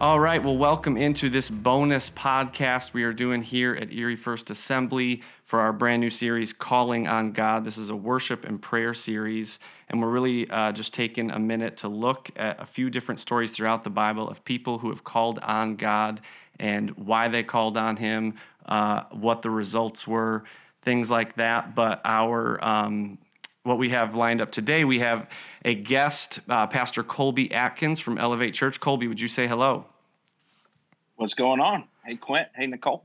All right, well, welcome into this bonus podcast we are doing here at Erie First Assembly for our brand new series, Calling on God. This is a worship and prayer series, and we're really uh, just taking a minute to look at a few different stories throughout the Bible of people who have called on God and why they called on Him, uh, what the results were, things like that. But our um, what we have lined up today, we have a guest, uh, Pastor Colby Atkins from Elevate Church. Colby, would you say hello? What's going on? Hey, Quint. Hey, Nicole.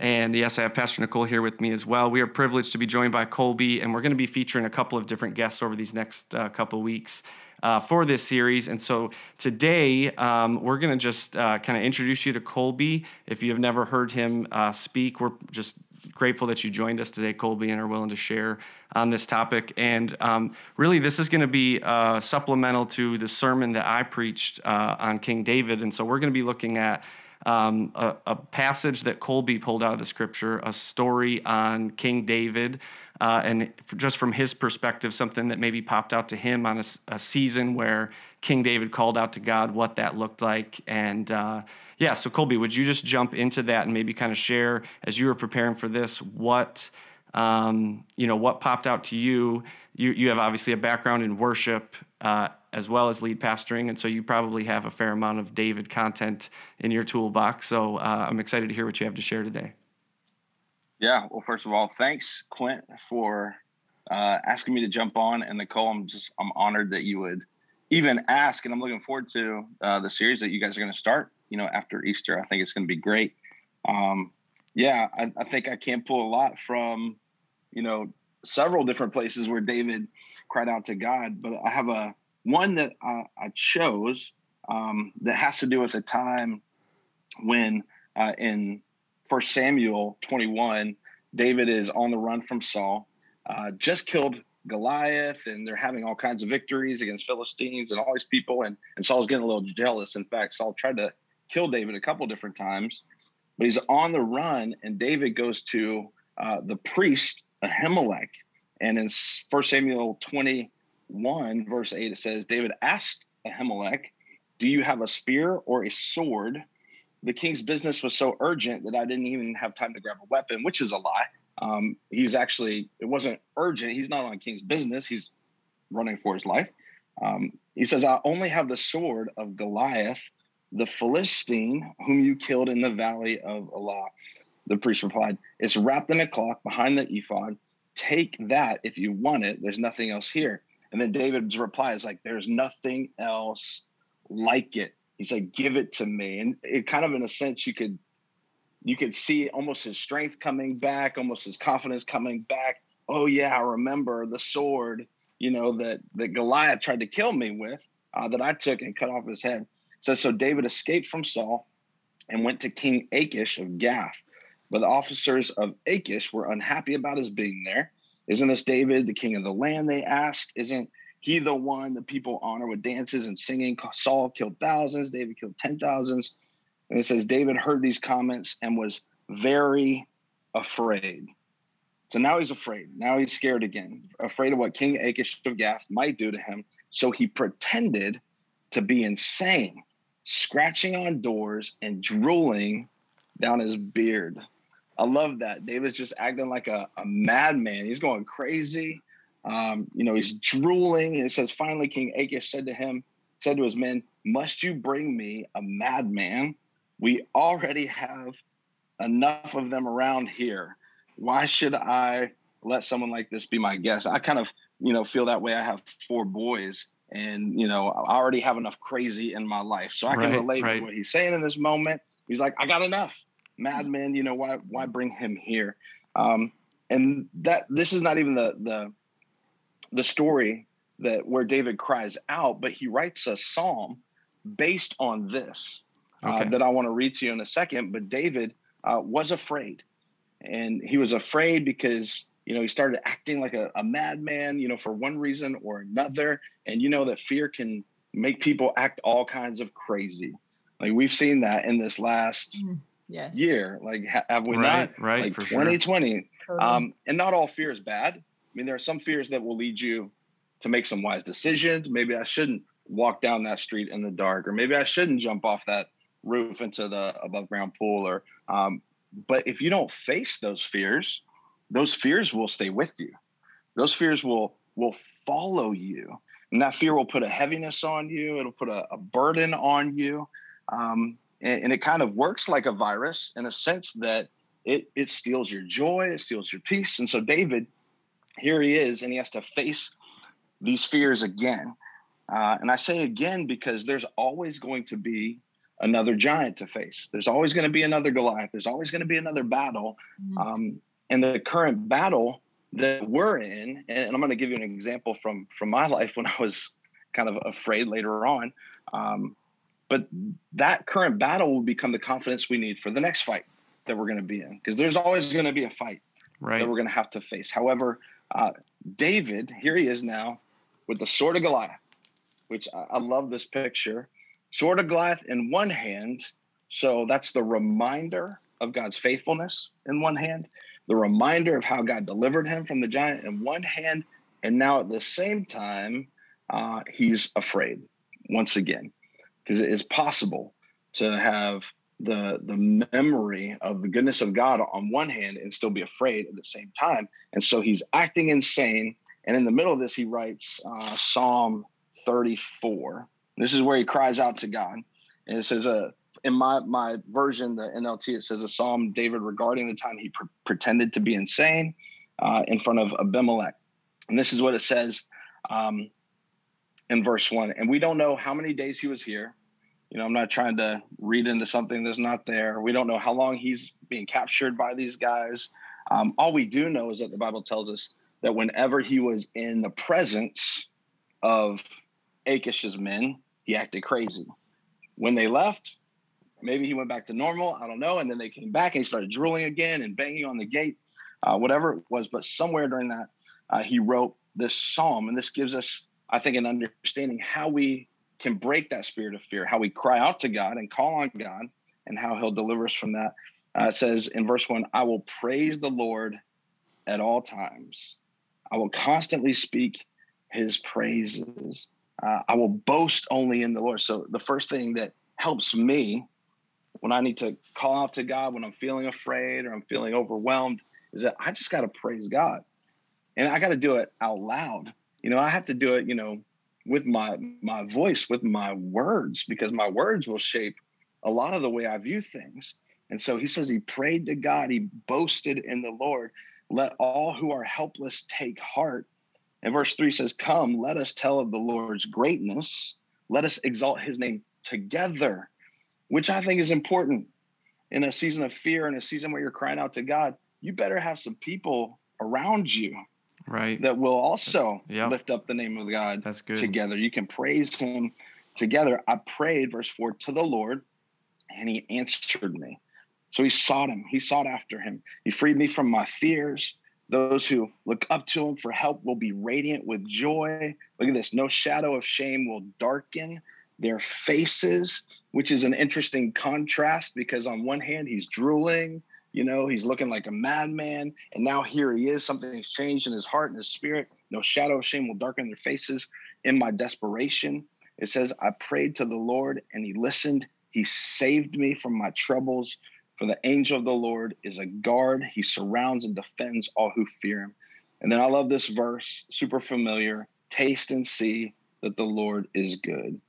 And yes, I have Pastor Nicole here with me as well. We are privileged to be joined by Colby, and we're going to be featuring a couple of different guests over these next uh, couple weeks uh, for this series. And so today, um, we're going to just uh, kind of introduce you to Colby. If you have never heard him uh, speak, we're just grateful that you joined us today, Colby, and are willing to share on this topic. And um, really, this is going to be uh, supplemental to the sermon that I preached uh, on King David. And so we're going to be looking at um, a, a, passage that Colby pulled out of the scripture, a story on King David, uh, and just from his perspective, something that maybe popped out to him on a, a, season where King David called out to God, what that looked like. And uh, yeah, so Colby, would you just jump into that and maybe kind of share as you were preparing for this what? Um, you know what popped out to you. You you have obviously a background in worship uh, as well as lead pastoring, and so you probably have a fair amount of David content in your toolbox. So uh, I'm excited to hear what you have to share today. Yeah, well, first of all, thanks Quint for uh, asking me to jump on, and Nicole, I'm just I'm honored that you would even ask, and I'm looking forward to uh, the series that you guys are going to start. You know, after Easter, I think it's going to be great. Um, yeah, I, I think I can pull a lot from you know, several different places where David cried out to God, but I have a one that I, I chose um, that has to do with a time when uh, in First Samuel 21, David is on the run from Saul, uh, just killed Goliath, and they're having all kinds of victories against Philistines and all these people, and and Saul's getting a little jealous. In fact, Saul tried to kill David a couple different times, but he's on the run, and David goes to uh, the priest Ahimelech. And in 1 Samuel 21, verse 8, it says, David asked Ahimelech, Do you have a spear or a sword? The king's business was so urgent that I didn't even have time to grab a weapon, which is a lie. Um, he's actually, it wasn't urgent. He's not on king's business. He's running for his life. Um, he says, I only have the sword of Goliath, the Philistine, whom you killed in the valley of Elah. The priest replied, It's wrapped in a cloth behind the ephod. Take that if you want it. There's nothing else here. And then David's reply is like, There's nothing else like it. He's like, Give it to me. And it kind of, in a sense, you could you could see almost his strength coming back, almost his confidence coming back. Oh yeah, I remember the sword, you know, that that Goliath tried to kill me with, uh, that I took and cut off his head. So so David escaped from Saul and went to King Achish of Gath. But the officers of Achish were unhappy about his being there. Isn't this David, the king of the land? They asked. Isn't he the one that people honor with dances and singing? Saul killed thousands, David killed ten thousands. And it says David heard these comments and was very afraid. So now he's afraid. Now he's scared again, afraid of what King Achish of Gath might do to him. So he pretended to be insane, scratching on doors and drooling down his beard. I love that. David's just acting like a, a madman. He's going crazy. Um, you know, he's drooling. It says, finally, King Achish said to him, said to his men, Must you bring me a madman? We already have enough of them around here. Why should I let someone like this be my guest? I kind of, you know, feel that way. I have four boys and, you know, I already have enough crazy in my life. So I can relate right. to what he's saying in this moment. He's like, I got enough. Madman, you know, why why bring him here? Um, and that this is not even the the the story that where David cries out, but he writes a psalm based on this uh, okay. uh, that I want to read to you in a second. But David uh, was afraid, and he was afraid because you know he started acting like a, a madman, you know, for one reason or another. And you know that fear can make people act all kinds of crazy. Like we've seen that in this last. Yes. year. Like, have we right, not? Right, like for 2020. Sure. Um, and not all fear is bad. I mean, there are some fears that will lead you to make some wise decisions. Maybe I shouldn't walk down that street in the dark, or maybe I shouldn't jump off that roof into the above ground pool or um, but if you don't face those fears those fears will stay with you those fears will will follow you and that fear will put a heaviness on you it'll put a, a burden on you um, and, and, it kind of works like a virus in a sense that it it steals your joy it steals your peace and so david here he is and he has to face these fears again uh, and i say again because there's always going to be another giant to face. There's always going to be another Goliath. There's always going to be another battle. Mm-hmm. Um, and the current battle that we're in, and I'm going to give you an example from from my life when I was kind of afraid later on. Um, but that current battle will become the confidence we need for the next fight that we're going to be in, because there's always going to be a fight right. that we're going to have to face. However, uh, David, here he is now with the sword of Goliath, which I, I love this picture sword of Goliath in one hand. So that's the reminder of God's faithfulness in one hand, the reminder of how God delivered him from the giant in one hand. And now at the same time, uh, he's afraid once again, because it is possible to have the the memory of the goodness of God on one hand and still be afraid at the same time. And so he's acting insane. And in the middle of this, he writes uh, Psalm 34. This is where he cries out to God. And it says, uh, in my, my version, the NLT, it says a psalm David regarding the time he pre- pretended to be insane uh, in front of Abimelech. And this is what it says um, in verse one. And we don't know how many days he was here. You know, I'm not trying to read into something that's not there. We don't know how long he's being captured by these guys. Um, all we do know is that the Bible tells us that whenever he was in the presence of Achish's men, he acted crazy. When they left, maybe he went back to normal. I don't know. And then they came back and he started drooling again and banging on the gate, uh, whatever it was. But somewhere during that, uh, he wrote this psalm. And this gives us, I think, in understanding how we can break that spirit of fear, how we cry out to God and call on God, and how he'll deliver us from that. Uh, says in verse one, I will praise the Lord at all times. I will constantly speak his praises uh, I will boast only in the Lord. So the first thing that helps me when I need to call out to God, when I'm feeling afraid or I'm feeling overwhelmed, is that I just got to praise God, and I got to do it out loud. You know, I have to do it. You know, with my my voice, with my words, because my words will shape a lot of the way I view things. And so he says he prayed to God, he boasted in the Lord. Let all who are helpless take heart. And verse 3 says, Come, let us tell of the Lord's greatness. Let us exalt his name together, which I think is important in a season of fear, in a season where you're crying out to God. You better have some people around you right. that will also yep. lift up the name of god that's good. together. You can praise him together. I prayed verse 4 to the lord and he answered me. So he sought him. He sought after him. He freed me from my fears. Those who look up to him for help will be radiant with joy. Look at this. No shadow of shame will darken their faces, which is an interesting contrast because, on one hand, he's drooling, you know, he's looking like a madman. And now here he is. Something has changed in his heart and his spirit. No shadow of shame will darken their faces. In my desperation, it says, I prayed to the Lord and he listened. He saved me from my troubles. For the angel of the Lord is a guard. He surrounds and defends all who fear him. And then I love this verse, super familiar. Taste and see that the Lord is good.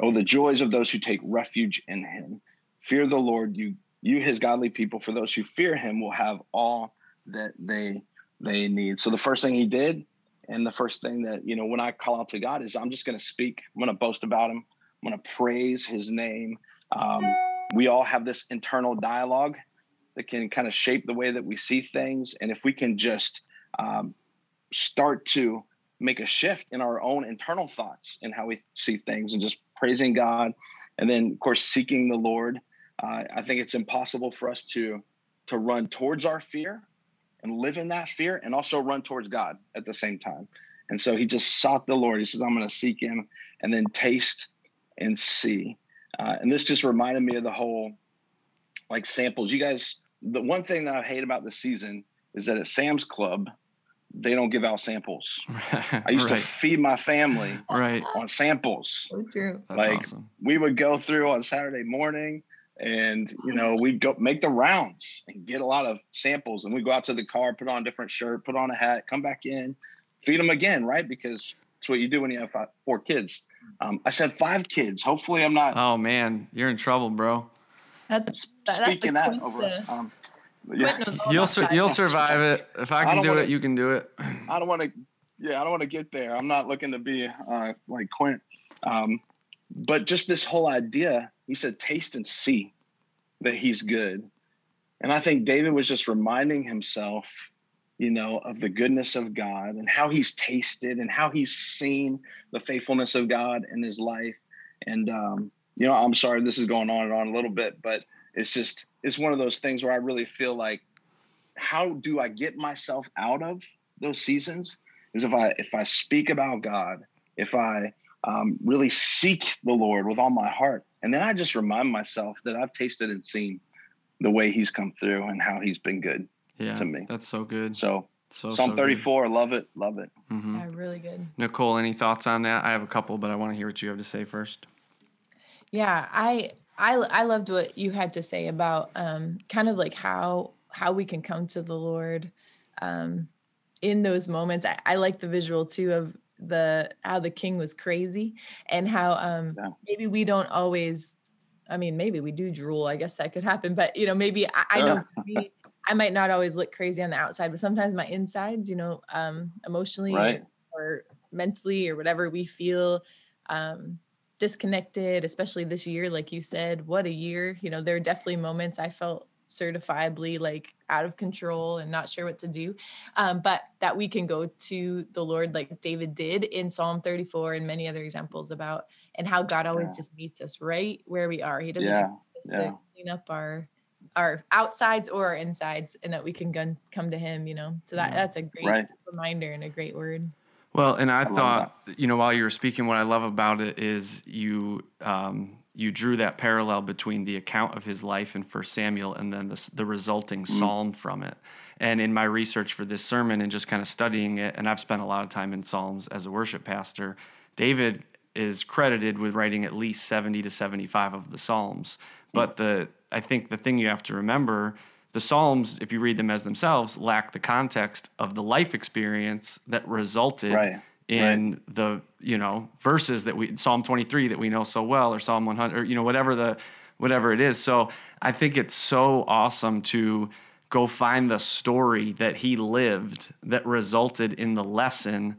Oh, the joys of those who take refuge in him. Fear the Lord, you you his godly people, for those who fear him will have all that they they need. So the first thing he did, and the first thing that, you know, when I call out to God is I'm just gonna speak, I'm gonna boast about him, I'm gonna praise his name. Um, we all have this internal dialogue that can kind of shape the way that we see things. And if we can just um, start to make a shift in our own internal thoughts and how we see things and just praising God, and then of course seeking the Lord, uh, I think it's impossible for us to to run towards our fear and live in that fear and also run towards God at the same time. And so he just sought the Lord. He says, I'm going to seek him and then taste and see. Uh, and this just reminded me of the whole like samples. You guys, the one thing that I hate about the season is that at Sam's Club, they don't give out samples. I used right. to feed my family right. on samples. So true. That's like awesome. we would go through on Saturday morning. And you know we'd go make the rounds and get a lot of samples and we go out to the car put on a different shirt put on a hat come back in feed them again right because it's what you do when you have five, four kids um, i said five kids hopefully i'm not oh man you're in trouble bro that's speaking that's that over us. Um, yeah. You'll sur- you'll survive it. If I can I do wanna, it, you can do it. I don't want to. Yeah, I don't want to get there. I'm not looking to be uh, like Quint. Um, but just this whole idea, he said, taste and see that he's good. And I think David was just reminding himself, you know, of the goodness of God and how he's tasted and how he's seen the faithfulness of God in his life. And, um, you know, I'm sorry this is going on and on a little bit, but it's just, it's one of those things where I really feel like, how do I get myself out of those seasons? Is if I, if I speak about God, if I, um, really seek the Lord with all my heart. And then I just remind myself that I've tasted and seen the way he's come through and how he's been good yeah, to me. That's so good. So, so Psalm so 34, good. love it, love it. Mm-hmm. Yeah, really good. Nicole, any thoughts on that? I have a couple, but I want to hear what you have to say first. Yeah, I I I loved what you had to say about um, kind of like how how we can come to the Lord um, in those moments. I, I like the visual too of the how the king was crazy and how um yeah. maybe we don't always i mean maybe we do drool i guess that could happen but you know maybe i, I know me, i might not always look crazy on the outside but sometimes my insides you know um emotionally right. or mentally or whatever we feel um disconnected especially this year like you said what a year you know there are definitely moments i felt certifiably like out of control and not sure what to do um, but that we can go to the lord like david did in psalm 34 and many other examples about and how god always yeah. just meets us right where we are he doesn't yeah. yeah. clean up our our outsides or our insides and that we can gun, come to him you know so that that's a great right. reminder and a great word well and i, I thought you know while you were speaking what i love about it is you um you drew that parallel between the account of his life in First Samuel and then the, the resulting mm-hmm. psalm from it. And in my research for this sermon and just kind of studying it, and I've spent a lot of time in Psalms as a worship pastor, David is credited with writing at least 70 to 75 of the Psalms. But the I think the thing you have to remember, the Psalms, if you read them as themselves, lack the context of the life experience that resulted right in right. the you know verses that we Psalm 23 that we know so well or Psalm 100 or you know whatever the whatever it is. So I think it's so awesome to go find the story that he lived that resulted in the lesson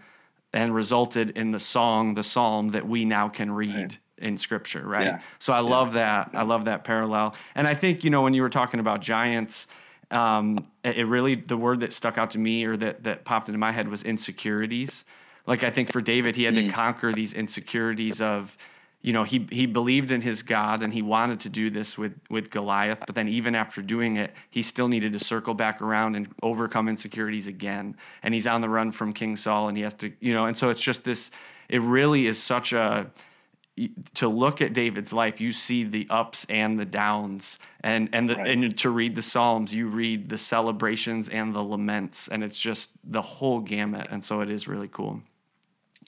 and resulted in the song, the psalm that we now can read. Right. In scripture, right? Yeah. So I yeah. love that. I love that parallel. And I think, you know, when you were talking about giants, um, it really, the word that stuck out to me or that, that popped into my head was insecurities like I think for David, he had mm. to conquer these insecurities of, you know, he he believed in his God and he wanted to do this with with Goliath, but then even after doing it, he still needed to circle back around and overcome insecurities again. And he's on the run from King Saul and he has to, you know, and so it's just this it really is such a to look at David's life, you see the ups and the downs, and and the, right. and to read the Psalms, you read the celebrations and the laments, and it's just the whole gamut. And so it is really cool.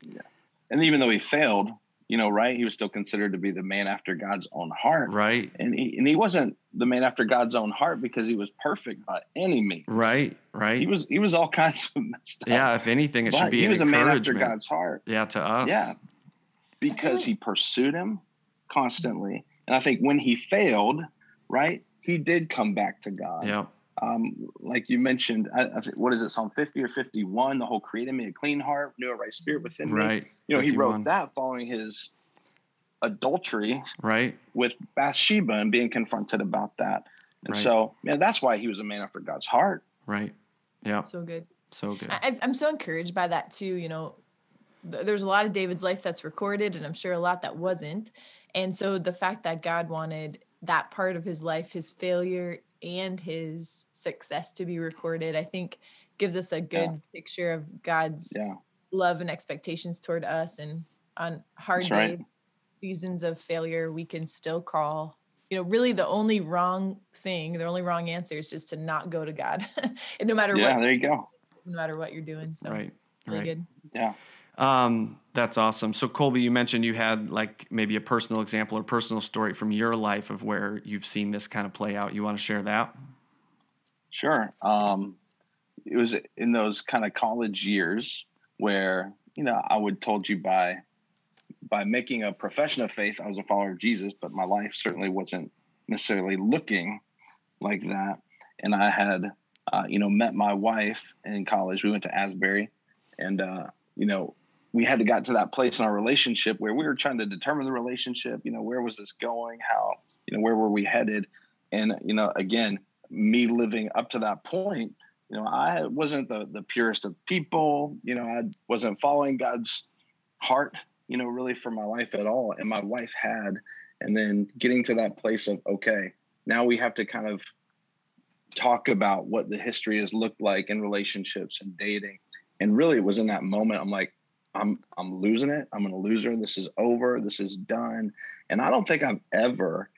Yeah. And even though he failed, you know, right, he was still considered to be the man after God's own heart. Right. And he, and he wasn't the man after God's own heart because he was perfect by any means. Right. Right. He was he was all kinds of messed up. Yeah. If anything, it but should be. He was a man after God's heart. Yeah. To us. Yeah. Because he pursued him constantly, and I think when he failed, right, he did come back to God. Yeah um, like you mentioned, I, I what is it, Psalm 50 or 51? The whole created me a clean heart, renew a right spirit within right. me. You know, 51. he wrote that following his adultery right with Bathsheba and being confronted about that. And right. so, yeah, that's why he was a man after God's heart. Right. Yeah. So good. So good. I, am so encouraged by that too. You know, th- there's a lot of David's life that's recorded, and I'm sure a lot that wasn't. And so the fact that God wanted that part of his life, his failure and his success to be recorded, I think gives us a good yeah. picture of God's yeah. love and expectations toward us. And on hard That's days, right. seasons of failure, we can still call, you know, really the only wrong thing, the only wrong answer is just to not go to God. and no matter yeah, what. there you go. No matter what you're doing. So right. really right. good. Yeah. Um, that's awesome. So Colby, you mentioned you had like maybe a personal example or personal story from your life of where you've seen this kind of play out. You want to share that? Sure. Um, it was in those kind of college years where you know I would told you by by making a profession of faith I was a follower of Jesus, but my life certainly wasn't necessarily looking like that. And I had uh, you know met my wife in college. We went to Asbury, and uh, you know we had to got to that place in our relationship where we were trying to determine the relationship. You know where was this going? How you know where were we headed? And you know again me living up to that point you know, I wasn't the the purest of people. You know, I wasn't following God's heart. You know, really for my life at all, and my wife had. And then getting to that place of okay, now we have to kind of talk about what the history has looked like in relationships and dating. And really, it was in that moment I'm like, I'm I'm losing it. I'm gonna lose her. This is over. This is done. And I don't think I've ever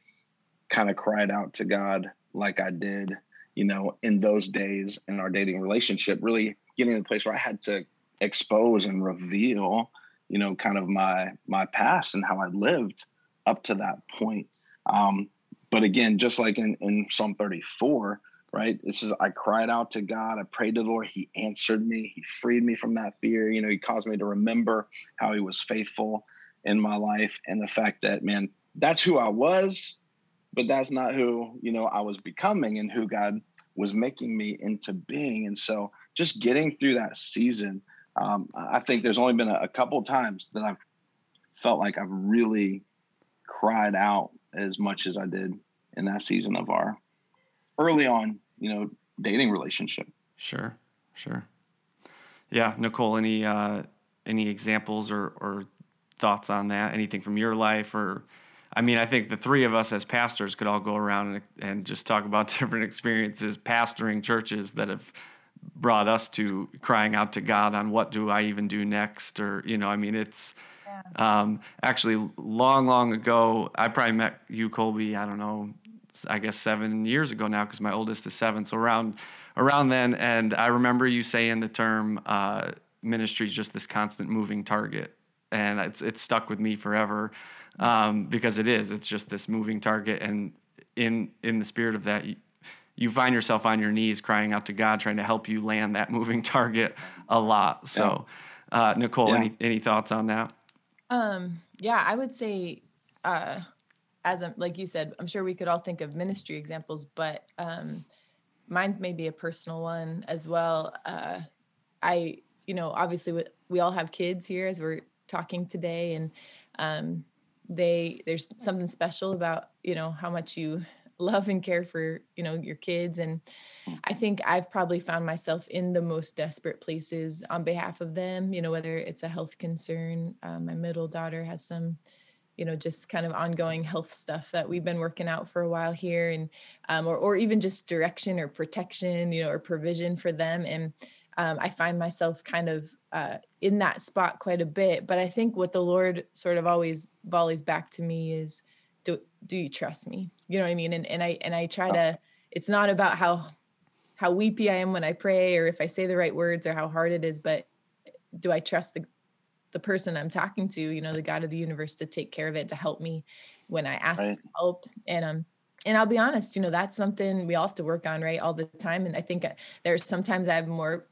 kind of cried out to God like I did you know, in those days in our dating relationship, really getting to the place where I had to expose and reveal, you know, kind of my my past and how I lived up to that point. Um, but again, just like in, in Psalm 34, right? This is I cried out to God, I prayed to the Lord, He answered me, He freed me from that fear. You know, He caused me to remember how He was faithful in my life and the fact that, man, that's who I was but that's not who you know I was becoming and who God was making me into being. And so, just getting through that season, um, I think there's only been a, a couple times that I've felt like I've really cried out as much as I did in that season of our early on, you know, dating relationship. Sure, sure. Yeah, Nicole, any uh, any examples or or thoughts on that? Anything from your life or I mean, I think the three of us as pastors could all go around and, and just talk about different experiences pastoring churches that have brought us to crying out to God on what do I even do next, or you know, I mean, it's yeah. um, actually long, long ago. I probably met you, Colby. I don't know, I guess seven years ago now, because my oldest is seven. So around around then, and I remember you saying the term uh, ministry is just this constant moving target, and it's it's stuck with me forever um, because it is. It's just this moving target, and in in the spirit of that, you, you find yourself on your knees crying out to God, trying to help you land that moving target a lot. So, uh, Nicole, yeah. any any thoughts on that? Um, yeah, I would say, uh, as a, like you said, I'm sure we could all think of ministry examples, but um, mine's maybe a personal one as well. Uh, I, you know, obviously we, we all have kids here as we're talking today, and um, they there's something special about you know how much you love and care for you know your kids and mm. i think i've probably found myself in the most desperate places on behalf of them you know whether it's a health concern um, my middle daughter has some you know just kind of ongoing health stuff that we've been working out for a while here and um, or, or even just direction or protection you know or provision for them and um, I find myself kind of uh, in that spot quite a bit. But I think what the Lord sort of always volleys back to me is, do do you trust me? You know what I mean? And and I and I try to. It's not about how how weepy I am when I pray or if I say the right words or how hard it is, but do I trust the the person I'm talking to? You know, the God of the universe to take care of it to help me when I ask right. help. And um and I'll be honest, you know, that's something we all have to work on, right, all the time. And I think uh, there's sometimes I have more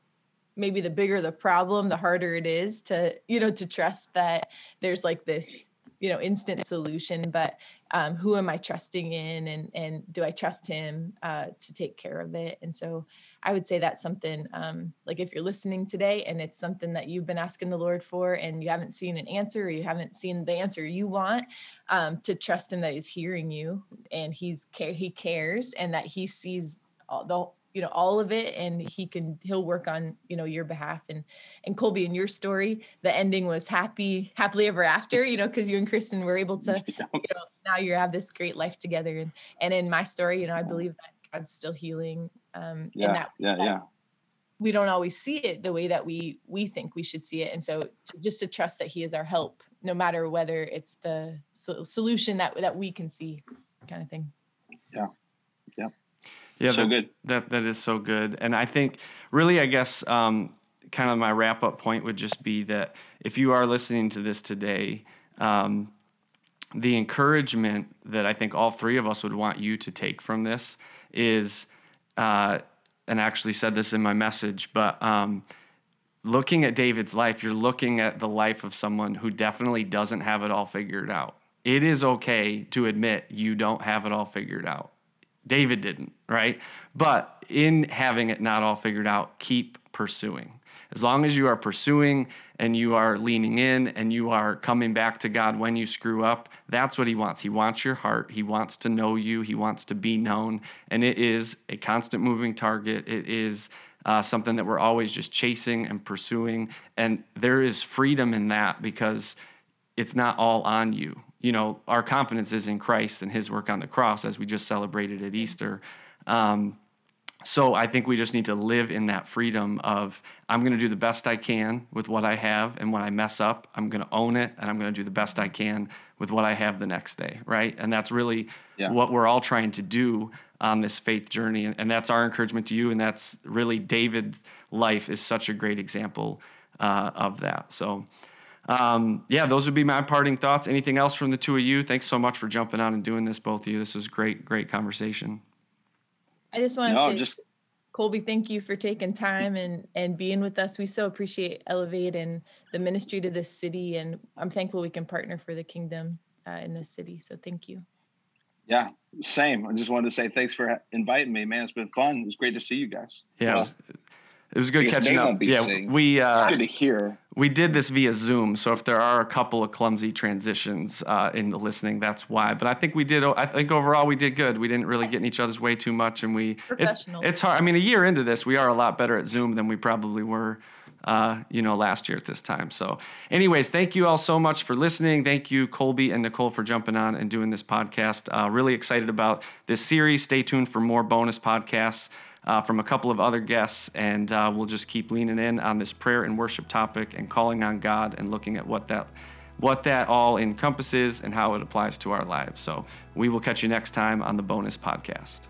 maybe the bigger the problem the harder it is to you know to trust that there's like this you know instant solution but um, who am i trusting in and and do i trust him uh, to take care of it? And so i would say that's something um, like if you're listening today and it's something that you've been asking the lord for and you haven't seen an answer or you haven't seen the answer you want um, to trust him that he's hearing you and he's care he cares and that he sees all the you know all of it and he can he'll work on you know your behalf. And and colby in your story the ending was happy happily ever after you know because you and kristen were able to you know now you have this great life together. And and in my story you know i believe that god's still healing um yeah that, yeah that yeah. we don't always see it the way that we we think we should see it. And so to, just to trust that he is our help no matter whether it's the so, solution that that we can see kind of thing. Yeah yeah, so that, good. That that is so good, and I think really, I guess um, kind of my wrap up point would just be that if you are listening to this today, um, the encouragement that I think all three of us would want you to take from this is, uh, and I actually said this in my message, but um, looking at David's life, you're looking at the life of someone who definitely doesn't have it all figured out. It is okay to admit you don't have it all figured out. David didn't, right? But in having it not all figured out, keep pursuing. As long as you are pursuing and you are leaning in and you are coming back to God when you screw up, that's what He wants. He wants your heart. He wants to know you. He wants to be known. And it is a constant moving target. It is uh, something that we're always just chasing and pursuing. And there is freedom in that because it's not all on you. You know, our confidence is in Christ and His work on the cross, as we just celebrated at Easter. Um, so I think we just need to live in that freedom of I'm going to do the best I can with what I have, and when I mess up, I'm going to own it, and I'm going to do the best I can with what I have the next day, right? And that's really yeah. what we're all trying to do on this faith journey, and, and, that's our encouragement to you, and that's really David's life is such a great example uh, of that. So. Um, yeah, those would be my parting thoughts. Anything else from the two of you? Thanks so much for jumping on and doing this, both of you. This was great, great conversation. I just want to no, say, just... Colby, thank you for taking time and and being with us. We so appreciate Elevate and the ministry to this city, and I'm thankful we can partner for the kingdom uh, in this city. So thank you. Yeah, same. I just wanted to say thanks for inviting me, man. It's been fun. It was great to see you guys. Yeah, well, it was good catching up. Yeah, seeing. we uh, good to hear. We did this via Zoom, so if there are a couple of clumsy transitions uh, in the listening, that's why. But I think we did. I think overall we did good. We didn't really get in each other's way too much, and we professional. It, it's hard. I mean, a year into this, we are a lot better at Zoom than we probably were. Uh, you know, last year at this time. So, anyways, thank you all so much for listening. Thank you, Colby and Nicole, for jumping on and doing this podcast. Uh, really excited about this series. Stay tuned for more bonus podcasts uh, from a couple of other guests, and uh, we'll just keep leaning in on this prayer and worship topic and calling on God and looking at what that what that all encompasses and how it applies to our lives. So we will catch you next time on the bonus podcast.